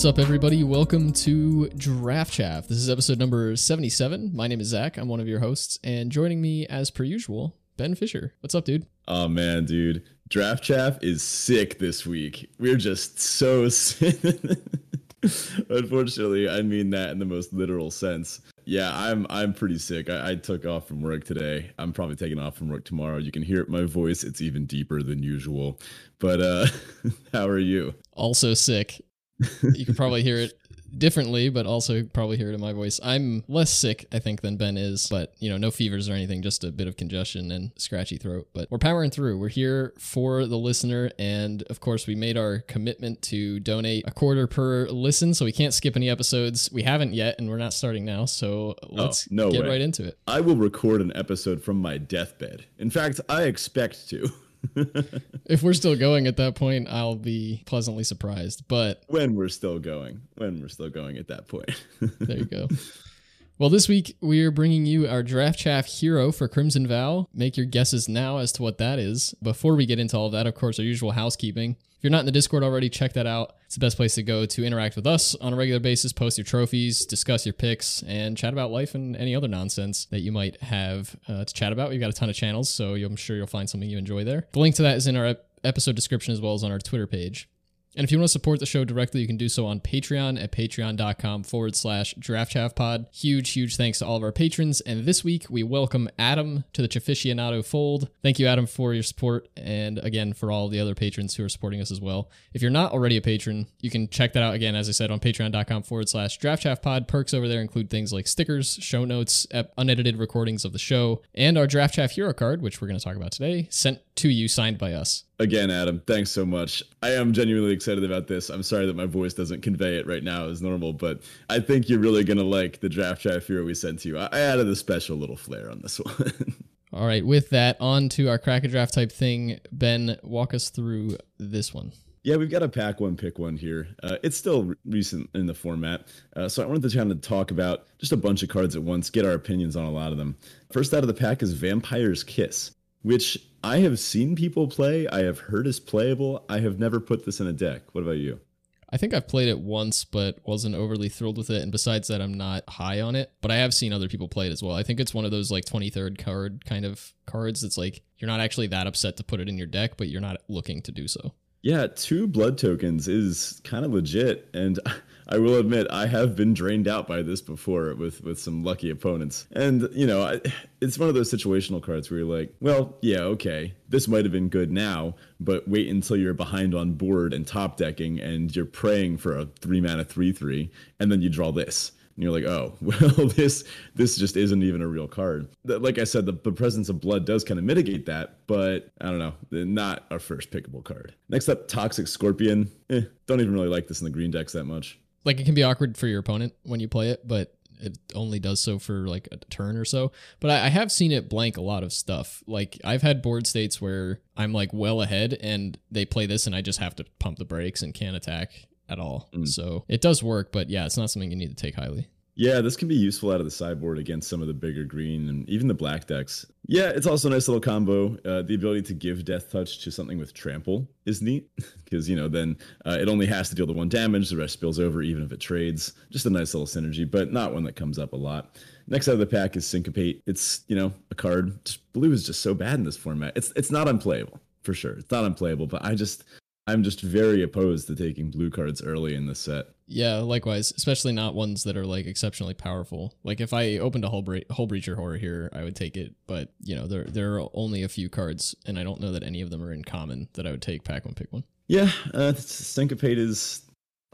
What's up, everybody? Welcome to Draft Chaff. This is episode number 77. My name is Zach. I'm one of your hosts, and joining me, as per usual, Ben Fisher. What's up, dude? Oh man, dude. Draft Chaff is sick this week. We're just so sick. Unfortunately, I mean that in the most literal sense. Yeah, I'm I'm pretty sick. I, I, took off from work today. I'm probably taking off from work tomorrow. You can hear it my voice. It's even deeper than usual. But uh how are you? Also sick. You can probably hear it differently, but also probably hear it in my voice. I'm less sick, I think, than Ben is, but you know, no fevers or anything, just a bit of congestion and scratchy throat. But we're powering through. We're here for the listener, and of course, we made our commitment to donate a quarter per listen, so we can't skip any episodes. We haven't yet, and we're not starting now, so oh, let's oh, no get way. right into it. I will record an episode from my deathbed. In fact, I expect to. if we're still going at that point, I'll be pleasantly surprised. But when we're still going, when we're still going at that point. there you go. Well, this week we are bringing you our Draft Chaff hero for Crimson Vow. Make your guesses now as to what that is. Before we get into all of that, of course, our usual housekeeping. If you're not in the Discord already, check that out. It's the best place to go to interact with us on a regular basis, post your trophies, discuss your picks, and chat about life and any other nonsense that you might have uh, to chat about. We've got a ton of channels, so I'm sure you'll find something you enjoy there. The link to that is in our episode description as well as on our Twitter page. And if you want to support the show directly, you can do so on Patreon at patreon.com forward slash draftchaffpod. Huge, huge thanks to all of our patrons. And this week, we welcome Adam to the Chaficionado fold. Thank you, Adam, for your support. And again, for all the other patrons who are supporting us as well. If you're not already a patron, you can check that out again, as I said, on patreon.com forward slash draftchaffpod. Perks over there include things like stickers, show notes, unedited recordings of the show, and our Draft Chaff Hero card, which we're going to talk about today, sent to you signed by us. Again, Adam, thanks so much. I am genuinely excited about this. I'm sorry that my voice doesn't convey it right now as normal, but I think you're really going to like the draft draft hero we sent to you. I added a special little flair on this one. All right, with that, on to our crack a draft type thing. Ben, walk us through this one. Yeah, we've got a pack one, pick one here. Uh, it's still recent in the format, uh, so I wanted to kind of talk about just a bunch of cards at once, get our opinions on a lot of them. First out of the pack is Vampire's Kiss which I have seen people play. I have heard is playable. I have never put this in a deck. What about you? I think I've played it once, but wasn't overly thrilled with it. And besides that, I'm not high on it. But I have seen other people play it as well. I think it's one of those like 23rd card kind of cards. It's like you're not actually that upset to put it in your deck, but you're not looking to do so. Yeah, two blood tokens is kind of legit. And I will admit I have been drained out by this before with with some lucky opponents. And you know, I, it's one of those situational cards where you're like, well, yeah, okay, this might have been good now, but wait until you're behind on board and top decking and you're praying for a three mana three three, and then you draw this. And you're like, oh, well, this this just isn't even a real card. Like I said, the, the presence of blood does kind of mitigate that, but I don't know, not our first pickable card. Next up, Toxic Scorpion. Eh, don't even really like this in the green decks that much like it can be awkward for your opponent when you play it, but it only does so for like a turn or so. But I, I, have seen it blank a lot of stuff. Like I've had board states where I'm like well ahead and they play this and I just have to pump the brakes and can't attack at all. Mm. So it does work, but yeah, it's not something you need to take highly. Yeah, this can be useful out of the sideboard against some of the bigger green and even the black decks. Yeah, it's also a nice little combo. Uh, the ability to give Death Touch to something with Trample is neat because, you know, then uh, it only has to deal the one damage, the rest spills over even if it trades. Just a nice little synergy, but not one that comes up a lot. Next out of the pack is Syncopate. It's, you know, a card. Blue is just so bad in this format. It's it's not unplayable, for sure. It's not unplayable, but I just I'm just very opposed to taking blue cards early in the set. Yeah, likewise, especially not ones that are like exceptionally powerful. Like if I opened a Hull, Bre- Hullbreacher horror here, I would take it, but you know, there there are only a few cards and I don't know that any of them are in common that I would take pack one pick one. Yeah, uh, syncopate is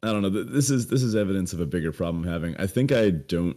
I don't know. This is this is evidence of a bigger problem having. I think I don't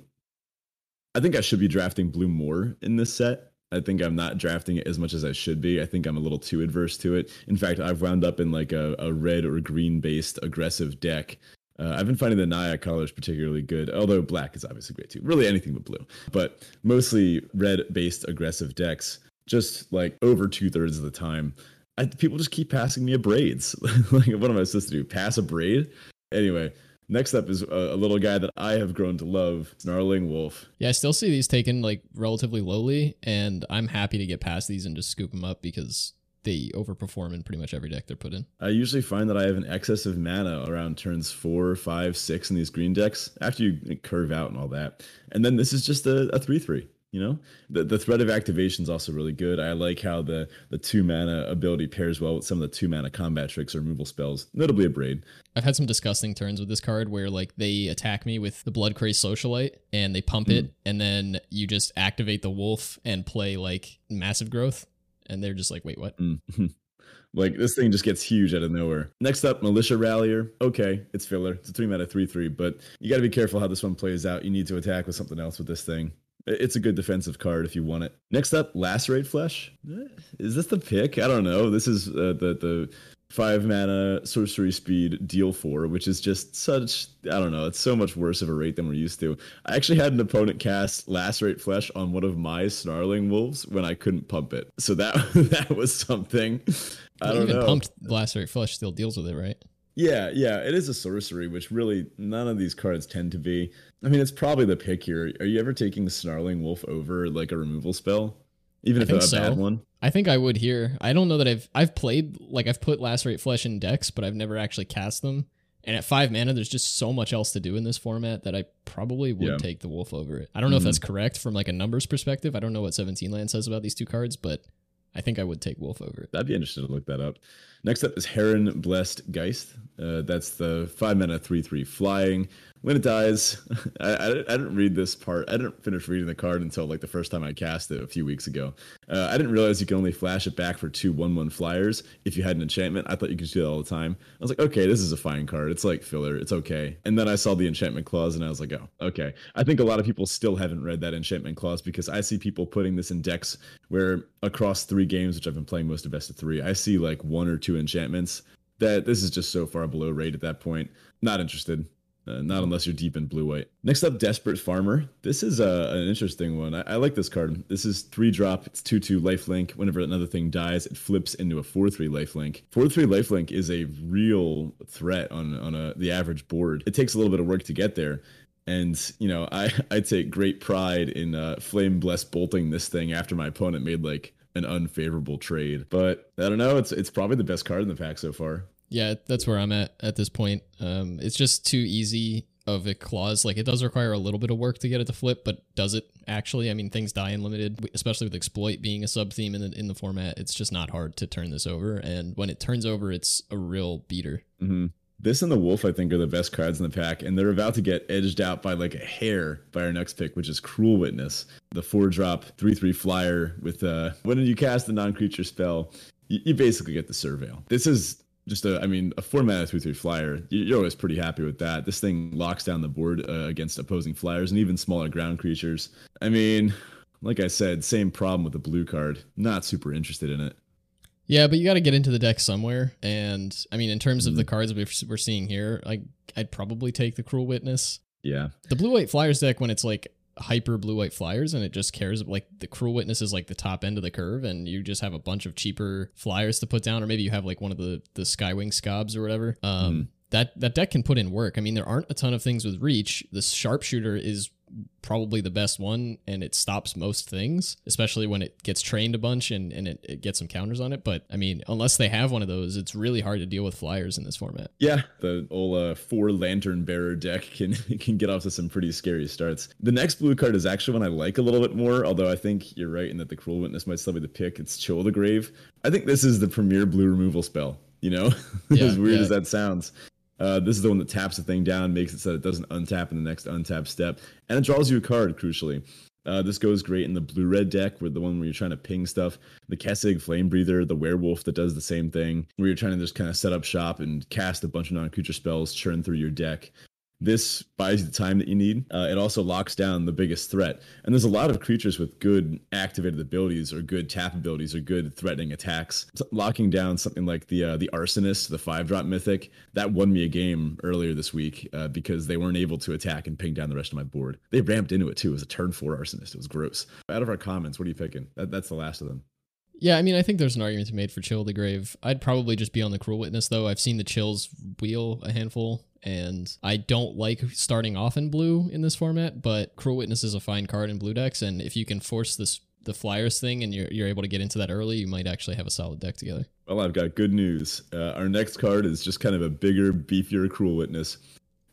I think I should be drafting blue more in this set I think I'm not drafting it as much as I should be. I think I'm a little too adverse to it. In fact, I've wound up in like a, a red or green based aggressive deck. Uh, I've been finding the Naya colors particularly good, although black is obviously great too. Really anything but blue, but mostly red based aggressive decks. Just like over two thirds of the time, I, people just keep passing me Abrades. like, what am I supposed to do? Pass Abrade? Anyway, Next up is a, little guy that I have grown to love, Snarling Wolf. Yeah, I still see these taken like relatively lowly, and I'm happy to get past these and just scoop them up because they overperform in pretty much every deck they're put in. I usually find that I have an excess of mana around turns four, five, six in these green decks after you curve out and all that. And then this is just a, a 3 3. You know, the the threat of activation is also really good. I like how the the two mana ability pairs well with some of the two mana combat tricks or removal spells, notably Abrade. I've had some disgusting turns with this card where like they attack me with the Blood Crazed Socialite and they pump it, and then you just activate the Wolf and play like Massive Growth, and they're just like, wait, what? Mm. like this thing just gets huge out of nowhere. Next up, Militia Rallier. Okay, it's filler. It's a three mana three three, but you got to be careful how this one plays out. You need to attack with something else with this thing. It's a good defensive card if you want it. Next up, Lacerate Flesh. Eh, Is this the pick? I don't know. This is uh, the the five mana sorcery speed deal four, which is just such I don't know. It's so much worse of a rate than we're used to. I actually had an opponent cast Lacerate Flesh on one of my snarling wolves when I couldn't pump it. So that that was something. I don't even know. pumped Lacerate Flesh still deals with it, right? Yeah, yeah, it is a sorcery, which really none of these cards tend to be. I mean, it's probably the pick here. Are you ever taking the Snarling Wolf over like a removal spell, even I if it's a so. bad one? I think I would here. I don't know that I've I've played like I've put Lacerate Flesh in decks, but I've never actually cast them. And at five mana, there's just so much else to do in this format that I probably would Yeah. take the wolf over it. I don't know if Mhm. that's correct from like a numbers perspective. I don't know what 17 land says about these two cards, but I think I would take wolf over it. I'd be interested to look that up. Next up is Heron Blessed Geist. Uh, that's the five mana three three flying. When it dies, I, I, I didn't read this part. I didn't finish reading the card until like the first time I cast it a few weeks ago. Uh, I didn't realize you can only flash it back for two one one flyers if you had an enchantment. I thought you could do that all the time. I was like, okay, this is a fine card. It's like filler. It's okay. And then I saw the enchantment clause and I was like, oh, okay. I think a lot of people still haven't read that enchantment clause because I see people putting this in decks where across three games, which I've been playing most of best of three, I see like one or two enchantments that this is just so far below rate at that point. Not interested. Uh, not unless you're deep in blue white. Next up, Desperate Farmer. This is uh, an interesting one. I, I like this card. This is three drop. It's two two lifelink. Whenever another thing dies, it flips into a four three lifelink. Four three lifelink is a real threat on on a, the average board. It takes a little bit of work to get there. And you know, I I take great pride in uh, flame blessed bolting this thing after my opponent made like an unfavorable trade. But I don't know. It's it's probably the best card in the pack so far. Yeah, that's where I'm at at this point. Um, it's just too easy of a clause. Like it does require a little bit of work to get it to flip, but does it actually? I mean, things die in limited, especially with exploit being a sub theme in the in the format. It's just not hard to turn this over, and when it turns over, it's a real beater. hmm This and the Wolf, I think, are the best cards in the pack, and they're about to get edged out by like a hair by our next pick, which is Cruel Witness, the four drop three three flyer with uh when you cast a non creature spell, you, you basically get the surveil. This is just a, I mean, a four mana three three flyer. You- You're always pretty happy with that. This thing locks down the board uh, against opposing flyers and even smaller ground creatures. I mean, like I said, same problem with the blue card. Not super interested in it. Yeah, but you got to get into the deck somewhere. And I mean, in terms of Mm-hmm. the cards we've, we're seeing here, like I'd probably take the Cruel Witness. Yeah. The blue white flyers deck when it's like hyper blue white flyers and it just cares like the cruel witness is like the top end of the curve and you just have a bunch of cheaper flyers to put down or maybe you have like one of the the skywing scobs or whatever um that that deck can put in work i mean there aren't a ton of things with reach the sharpshooter is probably the best one and it stops most things especially when it gets trained a bunch and, and it, it gets some counters on it but i mean unless they have one of those it's really hard to deal with flyers in this format Yeah, the old uh, four lantern bearer deck can can get off to some pretty scary starts. The next blue card is actually one I like a little bit more, although I think you're right in that the cruel witness might still be the pick. It's Chill the Grave. I think this is the premier blue removal spell. You know, Yeah, as weird yeah. as that sounds. Uh, this is the one that taps the thing down, makes it so it doesn't untap in the next untap step, and it draws you a card. Crucially, uh, this goes great in the blue red deck, where the one where you're trying to ping stuff. The Kessig Flame Breather, the werewolf that does the same thing, where you're trying to just kind of set up shop and cast a bunch of non creature spells, churn through your deck. This buys you the time that you need. Uh, it also locks down the biggest threat. And there's a lot of creatures with good activated abilities or good tap abilities or good threatening attacks. So locking down something like the uh, the Arsonist, the five drop mythic, that won me a game earlier this week uh, because they weren't able to attack and ping down the rest of my board. They ramped into it too. It was a turn four Arsonist. It was gross. Out of our comments, what are you picking? That, that's the last of them. Yeah, I mean, I think there's an argument to be made for Chill the Grave. I'd probably just be on the Cruel Witness, though. I've seen the Chills wheel a handful, and I don't like starting off in blue in this format, but Cruel Witness is a fine card in blue decks, and if you can force this the flyers thing and you're you're able to get into that early, you might actually have a solid deck together. Well, I've got good news. Uh, our next card is just kind of a bigger, beefier Cruel Witness.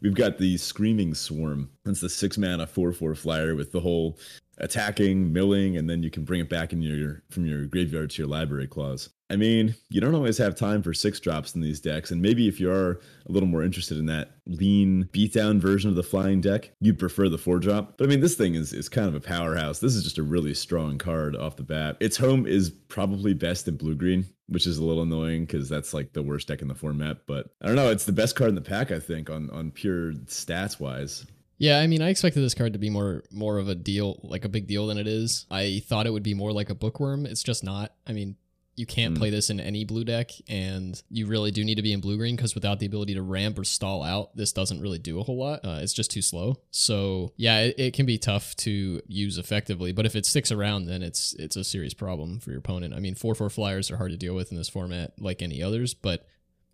We've got the Screaming Swarm. It's the six mana four four flyer with the whole attacking, milling, and then you can bring it back in your from your graveyard to your library clause. I mean, you don't always have time for six drops in these decks, and maybe if you are a little more interested in that lean beatdown version of the flying deck, you'd prefer the four drop. But I mean, this thing is is kind of a powerhouse. This is just a really strong card off the bat. Its home is probably best in blue green, which is a little annoying because that's like the worst deck in the format. But I don't know, it's the best card in the pack, I think, on on pure stats wise. Yeah, I mean, I expected this card to be more more of a deal, like a big deal than it is. I thought it would be more like a bookworm. It's just not. I mean, you can't Mm. play this in any blue deck, and you really do need to be in blue green because without the ability to ramp or stall out, this doesn't really do a whole lot. Uh, it's just too slow. So yeah, it, it can be tough to use effectively. But if it sticks around, then it's it's a serious problem for your opponent. I mean, four four flyers are hard to deal with in this format, like any others, but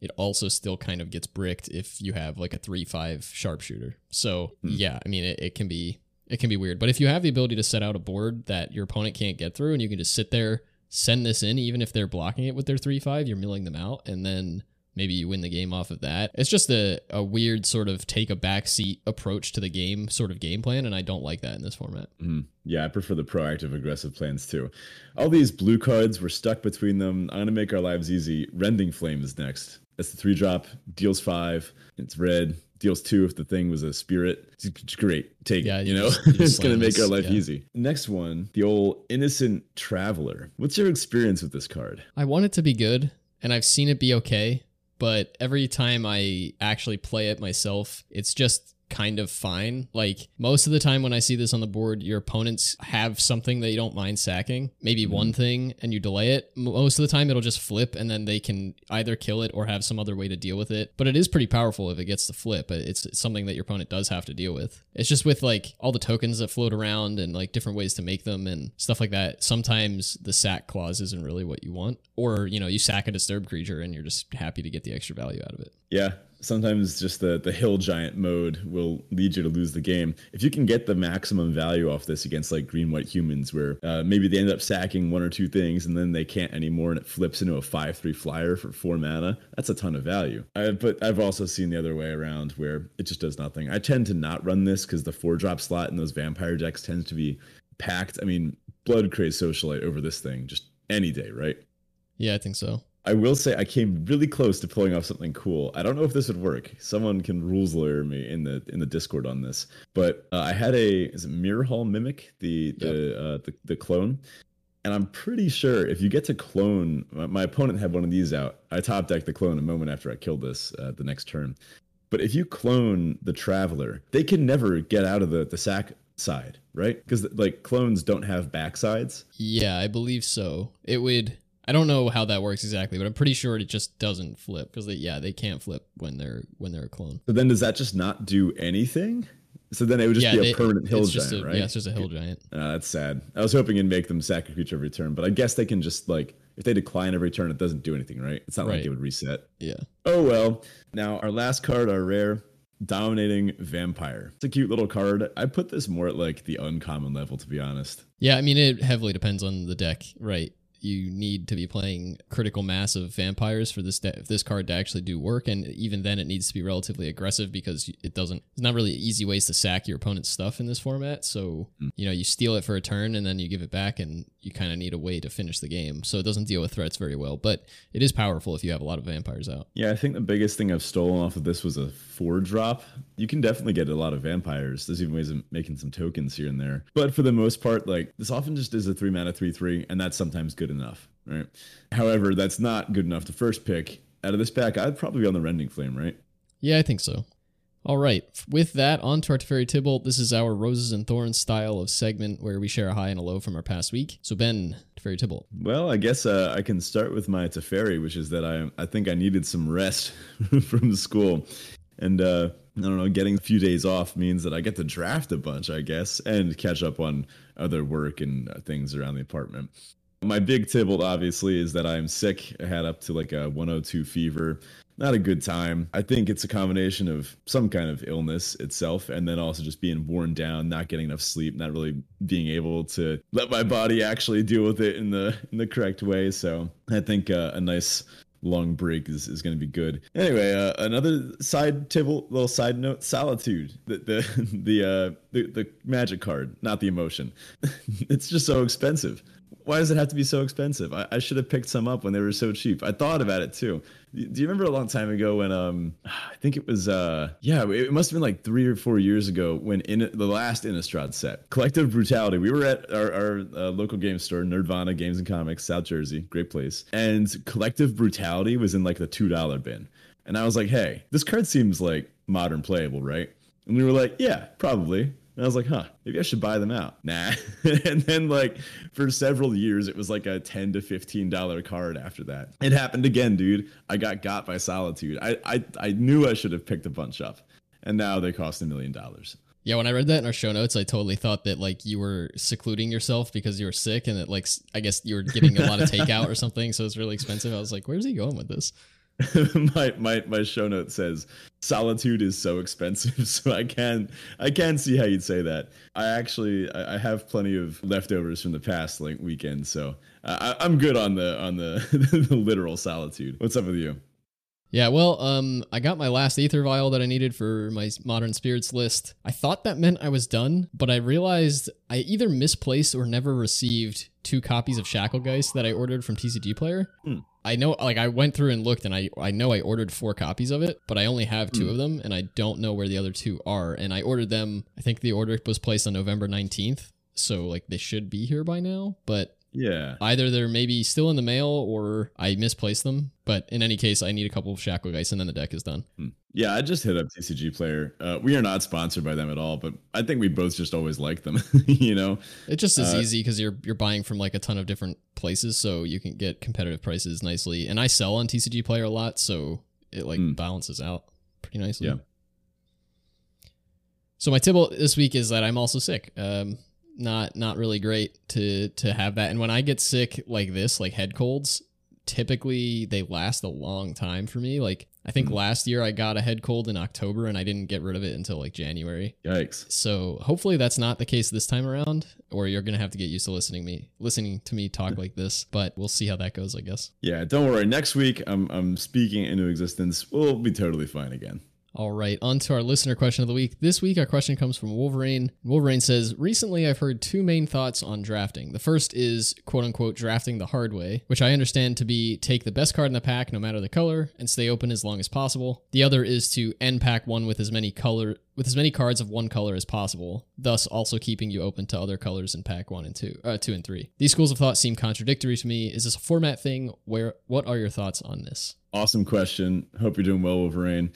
it also still kind of gets bricked if you have like a three five sharpshooter. So Hmm. yeah, I mean, it, it can be it can be weird. But if you have the ability to set out a board that your opponent can't get through, and you can just sit there send this in, even if they're blocking it with their 3 5, you're milling them out, and then maybe you win the game off of that. It's just a, a weird sort of take a backseat approach to the game sort of game plan, and I don't like that in this format. Mhm. Yeah, I prefer the proactive, aggressive plans too. All these blue cards, we're stuck between them. I'm gonna make our lives easy. Rending Flame is next. That's the three drop, deals five. It's red, deals two if the thing was a spirit. It's great. Take Yeah, it. you You know, just- you it's gonna make our life yeah. easy. Next one, the old innocent traveler. What's your experience with this card? I want it to be good, and I've seen it be okay, but every time I actually play it myself, it's just kind of fine. Like most of the time when I see this on the board, your opponents have something that you don't mind sacking, maybe mm-hmm. one thing, and you delay it. Most of the time it'll just flip and then they can either kill it or have some other way to deal with it. But it is pretty powerful if it gets to flip. It's something that your opponent does have to deal with. It's just with like all the tokens that float around and like different ways to make them and stuff like that. Sometimes the sack clause isn't really what you want. Or, you know, you sack a disturbed creature and you're just happy to get the extra value out of it. Yeah, sometimes just the the hill giant mode will lead you to lose the game. If you can get the maximum value off this against like green white humans, where uh, maybe they end up sacking one or two things and then they can't anymore, and it flips into a five three flyer for four mana, that's a ton of value. I, but I've also seen the other way around where it just does nothing. I tend to not run this because the four drop slot in those vampire decks tends to be packed. I mean, blood craze socialite over this thing just any day, right? Yeah, I think so. I will say I came really close to pulling off something cool. I don't know if this would work. Someone can rules lawyer me in the in the Discord on this. But uh, I had a is it Mirror Hall Mimic the the, uh, the the clone, and I'm pretty sure if you get to clone, my, my opponent had one of these out. I top decked the clone a moment after I killed this uh, the next turn. But if you clone the Traveler, they can never get out of the the sack side, right? Because like clones don't have backsides. Yeah, I believe so. It would. I don't know how that works exactly, but I'm pretty sure it just doesn't flip because they, yeah, they can't flip when they're when they're a clone. So then does that just not do anything? So then it would just yeah, be a they- permanent hill giant, a, right? Yeah, it's just a hill giant. Uh, that's sad. I was hoping it'd make them sack a creature every turn, but I guess they can just like if they decline every turn, it doesn't do anything, right? It's not like it would reset. Yeah. Oh well. Now our last card, our rare dominating vampire. It's a cute little card. I put this more at like the uncommon level, to be honest. Yeah, I mean it heavily depends on the deck, right? You need to be playing critical mass of vampires for this de- this card to actually do work, and even then, it needs to be relatively aggressive because it doesn't. It's not really easy ways to sack your opponent's stuff in this format. So hmm. you know, you steal it for a turn and then you give it back, and you kind of need a way to finish the game. So it doesn't deal with threats very well, but it is powerful if you have a lot of vampires out. Yeah, I think the biggest thing I've stolen off of this was a four drop. You can definitely get a lot of vampires. There's even ways of making some tokens here and there. But for the most part, like this often just is a three mana three three, and that's sometimes good enough, right? However, that's not good enough to first pick. Out of this pack, I'd probably be on the Rending Flame, right? Yeah, I think so. All right. With that, on to our Teferi Tibalt. This is our Roses and Thorns style of segment where we share a high and a low from our past week. So, Ben, Teferi Tibalt. Well, I guess uh, I can start with my Teferi, which is that I I think I needed some rest from school, and uh, I don't know, getting a few days off means that I get to draft a bunch, I guess, and catch up on other work and uh, things around the apartment. My big Tibalt, obviously, is that I'm sick. I had up to like a 102 fever. Not a good time. I think it's a combination of some kind of illness itself, and then also just being worn down, not getting enough sleep, not really being able to let my body actually deal with it in the in the correct way. So I think uh, a nice long break is, is going to be good. Anyway, uh, another side table, little side note: solitude. The the the uh, the, the magic card, not the emotion. it's just so expensive. Why does it have to be so expensive? I, I should have picked some up when they were so cheap. I thought about it too. Do you remember a long time ago when um I think it was uh yeah it must have been like three or four years ago when in the last Innistrad set Collective Brutality we were at our, our uh, local game store Nerdvana Games and Comics South Jersey great place and Collective Brutality was in like the two dollar bin and I was like hey this card seems like modern playable right and we were like yeah probably and I was like, huh, maybe I should buy them out. Nah. and then like for several years, it was like a 10 to $15 card after that. It happened again, dude. I got got by Solitude. I, I, I knew I should have picked a bunch up. And now they cost a million dollars. Yeah, when I read that in our show notes, I totally thought that like you were secluding yourself because you were sick and that like I guess you were getting a lot of takeout or something, so it's really expensive. I was like, where's he going with this? my my my show note says solitude is so expensive so i can i can see how you'd say that i actually i, I have plenty of leftovers from the past like weekend so I, i'm good on the on the, the literal solitude what's up with you yeah, well, um, I got my last Aether Vial that I needed for my Modern Spirits list. I thought that meant I was done, but I realized I either misplaced or never received two copies of Shacklegeist that I ordered from TCG Player. Hmm. I know, like, I went through and looked, and I I know I ordered four copies of it, but I only have two hmm. of them, and I don't know where the other two are. And I ordered them. I think the order was placed on November nineteenth, so like they should be here by now. But yeah. Either they're maybe still in the mail or I misplaced them. But in any case, I need a couple of Shacklegeist and then the deck is done. Hmm. Yeah, I just hit up TCG Player. Uh, we are not sponsored by them at all, but I think we both just always like them. you know, it just is uh, easy because you're you're buying from like a ton of different places, so you can get competitive prices nicely. And I sell on TCG Player a lot, so it like mm. balances out pretty nicely. Yeah. So my Tibalt this week is that I'm also sick. Um, not not really great to to have that. And when I get sick like this, like head colds, typically they last a long time for me. Like I think mm. last year I got a head cold in October and I didn't get rid of it until like January. Yikes. So hopefully that's not the case this time around, or you're gonna have to get used to listening me listening to me talk like this. But we'll see how that goes, I guess. Yeah, don't worry. Next week I'm I'm speaking into existence. We'll be totally fine again. All right, on to our listener question of the week. This week, our question comes from Wolverine. Wolverine says, Recently, I've heard two main thoughts on drafting. The first is, quote unquote, drafting the hard way, which I understand to be take the best card in the pack, no matter the color, and stay open as long as possible. The other is to end pack one with as many color with as many cards of one color as possible, thus also keeping you open to other colors in pack one and two, uh, two and three. These schools of thought seem contradictory to me. Is this a format thing? Where? What are your thoughts on this? Awesome question. Hope you're doing well, Wolverine.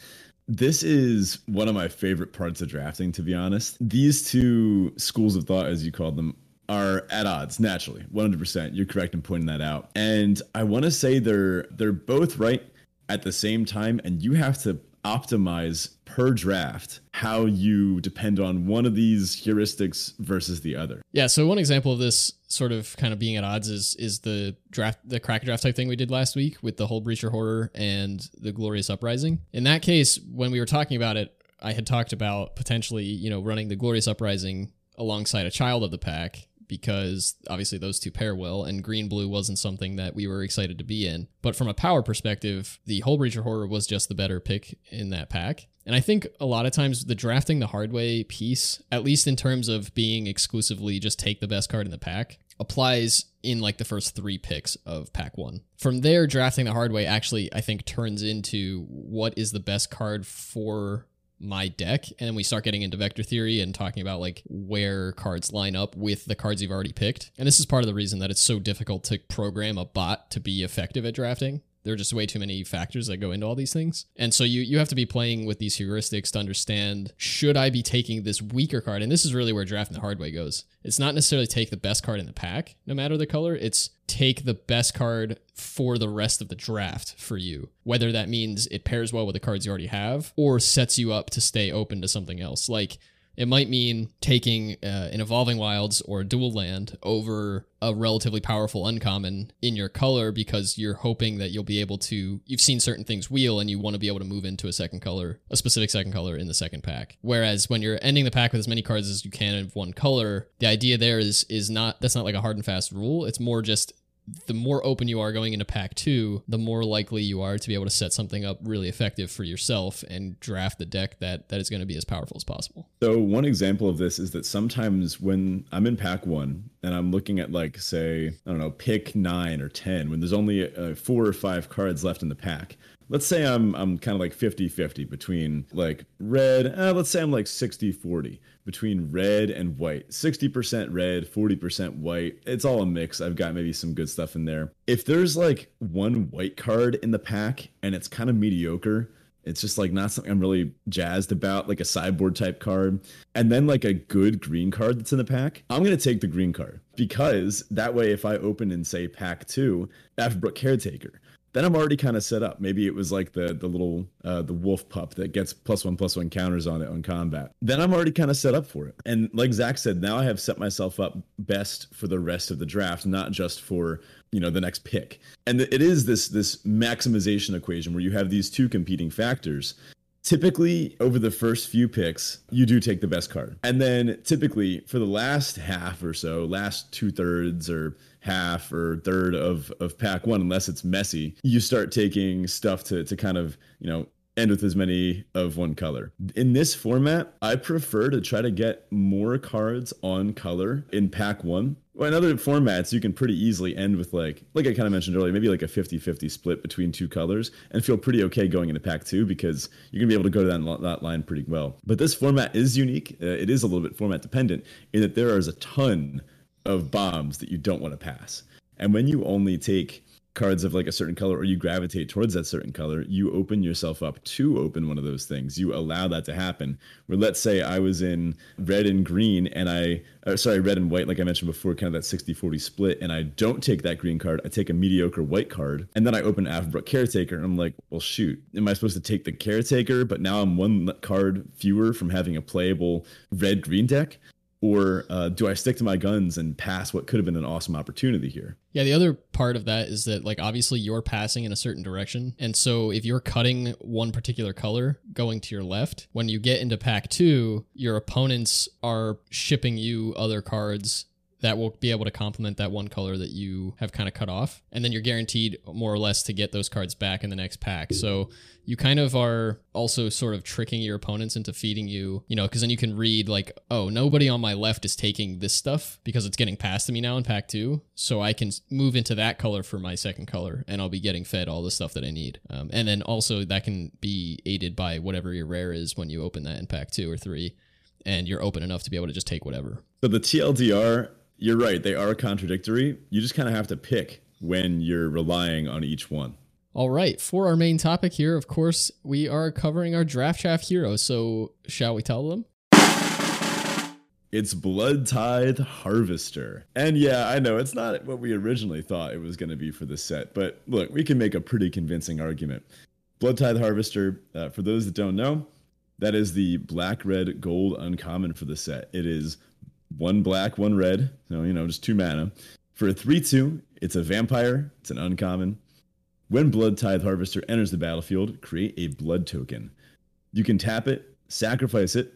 This is one of my favorite parts of drafting, to be honest. These two schools of thought, as you called them, are at odds naturally 100% you're correct in pointing that out and i want to say they're they're both right at the same time and you have to optimize per draft how you depend on one of these heuristics versus the other. Yeah, so one example of this sort of kind of being at odds is is the draft the crack draft type thing we did last week with the Hullbreacher Horror and the Glorious Uprising. In that case, when we were talking about it, I had talked about potentially, you know, running the Glorious Uprising alongside a child of the pack because obviously those two pair well, and green blue wasn't something that we were excited to be in. But from a power perspective, the Hullbreacher Horror was just the better pick in that pack. And I think a lot of times the drafting the hard way piece, at least in terms of being exclusively just take the best card in the pack, applies in like the first three picks of pack one. From there, drafting the hard way actually, I think, turns into what is the best card for my deck and then we start getting into vector theory and talking about like where cards line up with the cards you've already picked. And this is part of the reason that it's so difficult to program a bot to be effective at drafting there are just way too many factors that go into all these things. And so you you have to be playing with these heuristics to understand should I be taking this weaker card? And this is really where drafting the hard way goes. It's not necessarily take the best card in the pack, no matter the color. It's take the best card for the rest of the draft for you. Whether that means it pairs well with the cards you already have or sets you up to stay open to something else. Like It might mean taking uh, an Evolving Wilds or dual land over a relatively powerful uncommon in your color because you're hoping that you'll be able to. You've seen certain things wheel and you want to be able to move into a second color, a specific second color in the second pack. Whereas when you're ending the pack with as many cards as you can of one color, the idea there is is not that's not like a hard and fast rule. It's more just the more open you are going into pack two, the more likely you are to be able to set something up really effective for yourself and draft the deck that that is going to be as powerful as possible. So one example of this is that sometimes when I'm in pack one and I'm looking at like say I don't know pick nine or ten when there's only uh, four or five cards left in the pack, let's say I'm I'm kind of like 50-50 between like red, uh, let's say I'm like 60-40 between red and white. 60% red, 40% white. It's all a mix. I've got maybe some good stuff in there. If there's like one white card in the pack and it's kind of mediocre, it's just like not something I'm really jazzed about, like a sideboard type card. And then like a good green card that's in the pack. I'm gonna take the green card because that way, if I open in say pack two, Avabruck Caretaker, then I'm already kind of set up. Maybe it was like the the little uh, the wolf pup that gets plus one plus one counters on it on combat. Then I'm already kind of set up for it. And like Zach said, now I have set myself up best for the rest of the draft, not just for you know the next pick. And it is this this maximization equation where you have these two competing factors typically over the first few picks you do take the best card and then typically for the last half or so last two thirds or half or third of of pack one, unless it's messy, you start taking stuff to to kind of you know end with as many of one color. In this format, I prefer to try to get more cards on color in pack one. Well, in other formats, you can pretty easily end with like, like I kind of mentioned earlier, maybe like a 50-50 split between two colors and feel pretty okay going into pack two because you're gonna be able to go to that, that line pretty well. But this format is unique. Uh, it is a little bit format dependent in that there is a ton of bombs that you don't want to pass. And when you only take cards of like a certain color or you gravitate towards that certain color, you open yourself up to open one of those things. You allow that to happen. Where let's say I was in red and green and I, uh, sorry, red and white, like I mentioned before, kind of that 60 40 split, and I don't take that green card. I take a mediocre white card, and then I open Avabruck Caretaker, and I'm like, well, shoot, am I supposed to take the Caretaker? But now I'm one card fewer from having a playable red green deck or uh, do I stick to my guns and pass what could have been an awesome opportunity here? Yeah, the other part of that is that like obviously you're passing in a certain direction, and so if you're cutting one particular color going to your left, when you get into pack two, your opponents are shipping you other cards that will be able to complement that one color that you have kind of cut off. And then you're guaranteed more or less to get those cards back in the next pack. So you kind of are also sort of tricking your opponents into feeding you, you know, because then you can read like, oh, nobody on my left is taking this stuff because it's getting passed to me now in pack two. So I can move into that color for my second color and I'll be getting fed all the stuff that I need. Um, and then also that can be aided by whatever your rare is when you open that in pack two or three and you're open enough to be able to just take whatever. So the TLDR you're right. They are contradictory. You just kind of have to pick when you're relying on each one. All right. For our main topic here, of course, we are covering our draft chaff heroes. So, shall we tell them? It's Blood Tithe Harvester. And yeah, I know it's not what we originally thought it was going to be for the set, but look, we can make a pretty convincing argument. Blood Tithe Harvester, uh, for those that don't know, that is the black, red, gold uncommon for the set. It is one black, one red. So, you know, just two mana. For a 3 2, it's a vampire, it's an uncommon. When Blood Tithe Harvester enters the battlefield, create a blood token. You can tap it, sacrifice it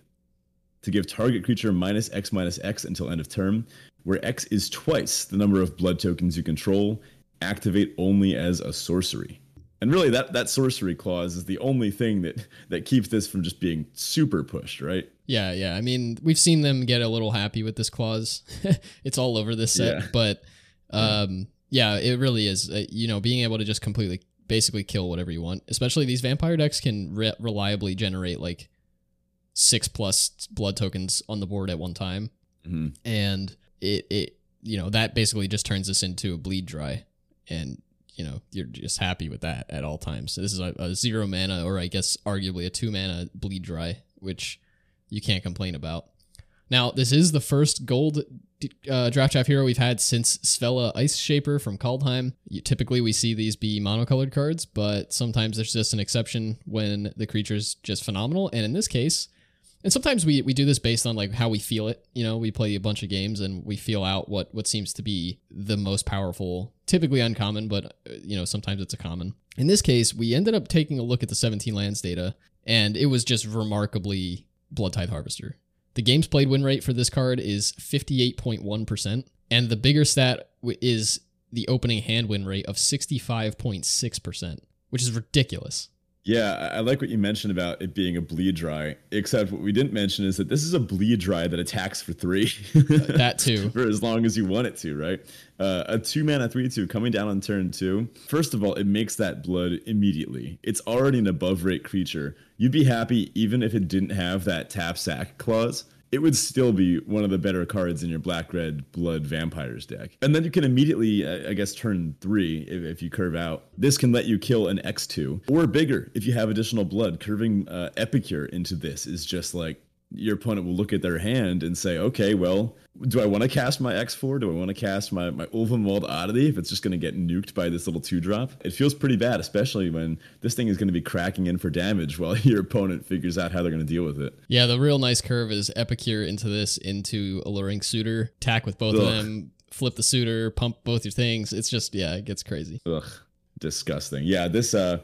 to give target creature minus X minus X until end of turn, where X is twice the number of blood tokens you control. Activate only as a sorcery. And really, that that sorcery clause is the only thing that that keeps this from just being super pushed, right? Yeah, yeah. I mean, we've seen them get a little happy with this clause. it's all over this set, yeah. but um, yeah, it really is. Uh, you know, being able to just completely, basically kill whatever you want. Especially these vampire decks can re- reliably generate like six plus blood tokens on the board at one time, mm-hmm. and it it you know that basically just turns this into a bleed dry, and you know you're just happy with that at all times. So this is a, a zero mana, or I guess arguably a two mana bleed dry, which you can't complain about. Now this is the first gold uh, draft chaff hero we've had since Svella Ice Shaper from Kaldheim. You, typically we see these be monocolored cards, but sometimes there's just an exception when the creature's just phenomenal. And in this case, and sometimes we we do this based on like how we feel it. You know, we play a bunch of games and we feel out what what seems to be the most powerful, typically uncommon, but uh, you know sometimes it's a common. In this case, we ended up taking a look at the 17 lands data, and it was just remarkably Blood Tithe Harvester. The games played win rate for this card is 58.1%, and the bigger stat is the opening hand win rate of 65.6%, which is ridiculous. Yeah, I like what you mentioned about it being a bleed dry. Except what we didn't mention is that this is a bleed dry that attacks for three. That too. for as long as you want it to, right? Uh, a two mana three two coming down on turn two. First of all, it makes that blood immediately. It's already an above rate creature. You'd be happy even if it didn't have that tap sack clause. It would still be one of the better cards in your black red blood vampires deck. And then you can immediately, uh, I guess, turn three if, if you curve out. This can let you kill an X2 or bigger if you have additional blood. Curving uh, Epicure into this is just like your opponent will look at their hand and say, okay, well, do I want to cast my X4? Do I want to cast my, my Ulvenwald Oddity if it's just going to get nuked by this little two drop? It feels pretty bad, especially when this thing is going to be cracking in for damage while your opponent figures out how they're going to deal with it. Yeah, the real nice curve is Epicure into this, into Alluring Suitor, attack with both of them, flip the suitor, pump both your things. It's just, yeah, it gets crazy. Ugh, disgusting. Yeah, this. uh